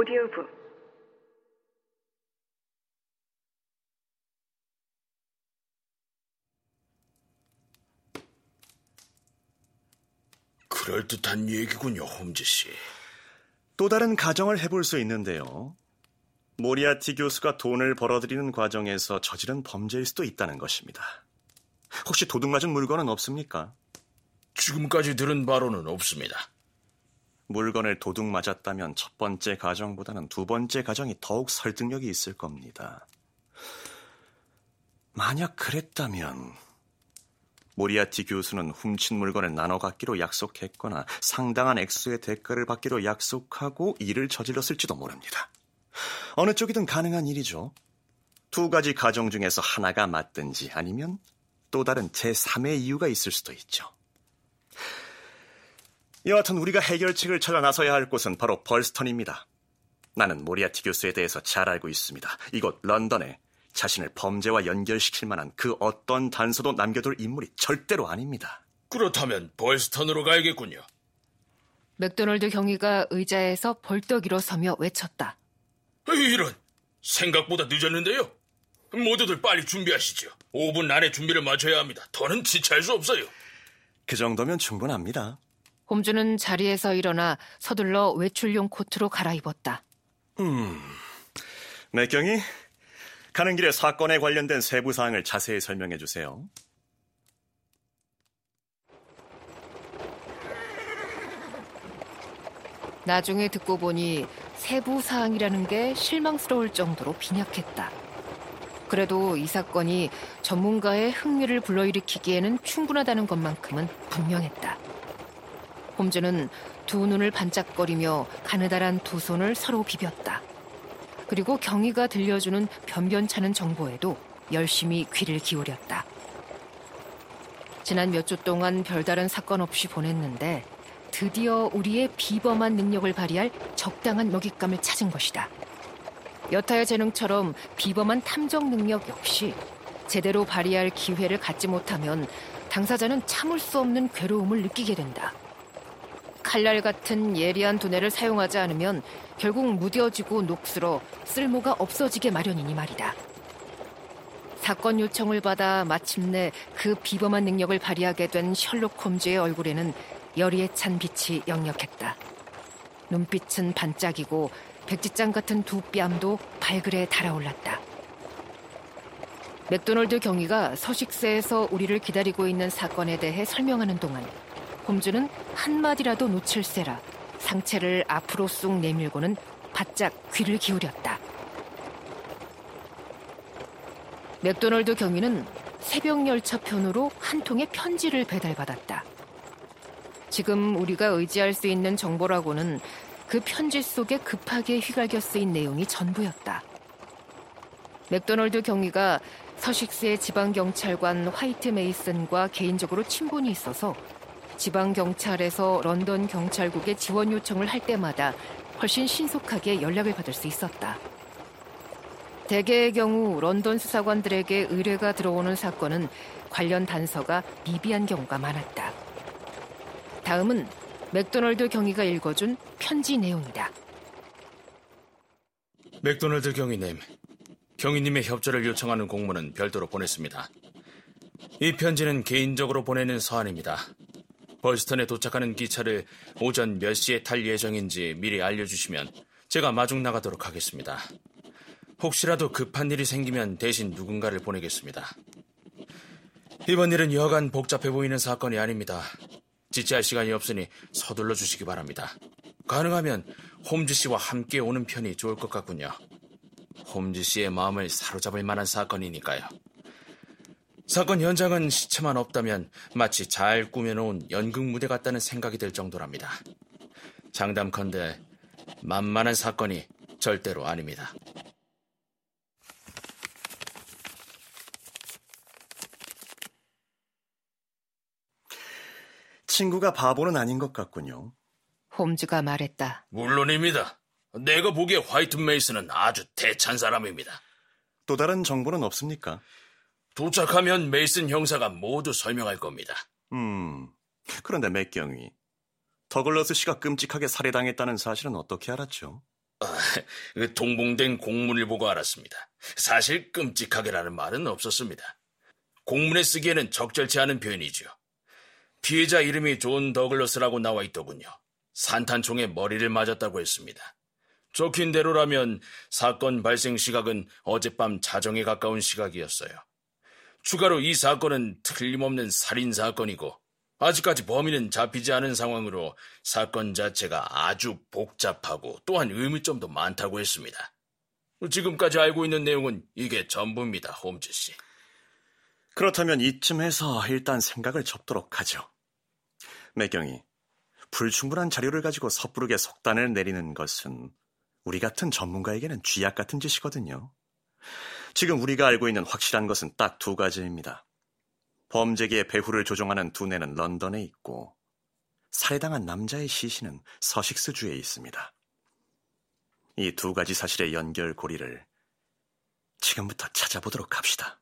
오디오북 그럴듯한 얘기군요, 홈즈 씨. 또 다른 가정을 해볼 수 있는데요. 모리아티 교수가 돈을 벌어들이는 과정에서 저지른 범죄일 수도 있다는 것입니다. 혹시 도둑 맞은 물건은 없습니까? 지금까지 들은 바로는 없습니다. 물건을 도둑 맞았다면 첫 번째 가정보다는 두 번째 가정이 더욱 설득력이 있을 겁니다. 만약 그랬다면 모리아티 교수는 훔친 물건을 나눠 갖기로 약속했거나 상당한 액수의 대가를 받기로 약속하고 일을 저질렀을지도 모릅니다. 어느 쪽이든 가능한 일이죠. 두 가지 가정 중에서 하나가 맞든지 아니면 또 다른 제3의 이유가 있을 수도 있죠. 여하튼 우리가 해결책을 찾아 나서야 할 곳은 바로 벌스턴입니다. 나는 모리아티 교수에 대해서 잘 알고 있습니다. 이곳 런던에 자신을 범죄와 연결시킬 만한 그 어떤 단서도 남겨둘 인물이 절대로 아닙니다. 그렇다면 벌스턴으로 가야겠군요. 맥도널드 경위가 의자에서 벌떡 일어서며 외쳤다. 이런 생각보다 늦었는데요. 모두들 빨리 준비하시죠. 5분 안에 준비를 마쳐야 합니다. 더는 지체할 수 없어요. 그 정도면 충분합니다. 홈즈는 자리에서 일어나 서둘러 외출용 코트로 갈아입었다. 음, 맥경이 가는 길에 사건에 관련된 세부 사항을 자세히 설명해 주세요. 나중에 듣고 보니 세부 사항이라는 게 실망스러울 정도로 빈약했다. 그래도 이 사건이 전문가의 흥미를 불러일으키기에는 충분하다는 것만큼은 분명했다. 홈즈는 두 눈을 반짝거리며 가느다란 두 손을 서로 비볐다. 그리고 경위가 들려주는 변변찮은 정보에도 열심히 귀를 기울였다. 지난 몇 주 동안 별다른 사건 없이 보냈는데 드디어 우리의 비범한 능력을 발휘할 적당한 먹잇감을 찾은 것이다. 여타의 재능처럼 비범한 탐정 능력 역시 제대로 발휘할 기회를 갖지 못하면 당사자는 참을 수 없는 괴로움을 느끼게 된다. 칼날 같은 예리한 두뇌를 사용하지 않으면 결국 무뎌지고 녹슬어 쓸모가 없어지게 마련이니 말이다. 사건 요청을 받아 마침내 그 비범한 능력을 발휘하게 된 셜록 홈즈의 얼굴에는 열의에 찬 빛이 역력했다. 눈빛은 반짝이고 백지장 같은 두 뺨도 발그레 달아올랐다. 맥도널드 경위가 서식세에서 우리를 기다리고 있는 사건에 대해 설명하는 동안 홈즈는 한마디라도 놓칠세라 상체를 앞으로 쑥 내밀고는 바짝 귀를 기울였다. 맥도널드 경위는 새벽 열차 편으로 한 통의 편지를 배달받았다. 지금 우리가 의지할 수 있는 정보라고는 그 편지 속에 급하게 휘갈겨 쓰인 내용이 전부였다. 맥도널드 경위가 서식스의 지방경찰관 화이트 메이슨과 개인적으로 친분이 있어서 지방 경찰에서 런던 경찰국에 지원 요청을 할 때마다 훨씬 신속하게 연락을 받을 수 있었다. 대개의 경우 런던 수사관들에게 의뢰가 들어오는 사건은 관련 단서가 미비한 경우가 많았다. 다음은 맥도널드 경위가 읽어준 편지 내용이다. 맥도널드 경위님, 경위님의 협조를 요청하는 공문은 별도로 보냈습니다. 이 편지는 개인적으로 보내는 서한입니다. 벌스턴에 도착하는 기차를 오전 몇 시에 탈 예정인지 미리 알려주시면 제가 마중 나가도록 하겠습니다. 혹시라도 급한 일이 생기면 대신 누군가를 보내겠습니다. 이번 일은 여간 복잡해 보이는 사건이 아닙니다. 지체할 시간이 없으니 서둘러 주시기 바랍니다. 가능하면 홈즈 씨와 함께 오는 편이 좋을 것 같군요. 홈즈 씨의 마음을 사로잡을 만한 사건이니까요. 사건 현장은 시체만 없다면 마치 잘 꾸며놓은 연극 무대 같다는 생각이 들 정도랍니다. 장담컨대 만만한 사건이 절대로 아닙니다. 친구가 바보는 아닌 것 같군요. 홈즈가 말했다. 물론입니다. 내가 보기에 화이트 메이슨은 아주 대찬 사람입니다. 또 다른 정보는 없습니까? 도착하면 메이슨 형사가 모두 설명할 겁니다. 음, 그런데 맥경위. 더글러스 씨가 끔찍하게 살해당했다는 사실은 어떻게 알았죠? 그 동봉된 공문을 보고 알았습니다. 사실 끔찍하게라는 말은 없었습니다. 공문에 쓰기에는 적절치 않은 표현이죠. 피해자 이름이 존 더글러스라고 나와 있더군요. 산탄총에 머리를 맞았다고 했습니다. 적힌 대로라면 사건 발생 시각은 어젯밤 자정에 가까운 시각이었어요. 추가로 이 사건은 틀림없는 살인 사건이고 아직까지 범인은 잡히지 않은 상황으로 사건 자체가 아주 복잡하고 또한 의문점도 많다고 했습니다. 지금까지 알고 있는 내용은 이게 전부입니다, 홈즈 씨. 그렇다면 이쯤에서 일단 생각을 접도록 하죠. 매경이 불충분한 자료를 가지고 섣부르게 속단을 내리는 것은 우리 같은 전문가에게는 쥐약 같은 짓이거든요. 지금 우리가 알고 있는 확실한 것은 딱 두 가지입니다. 범죄기의 배후를 조종하는 두뇌는 런던에 있고 살해당한 남자의 시신은 서식스주에 있습니다. 이 두 가지 사실의 연결고리를 지금부터 찾아보도록 합시다.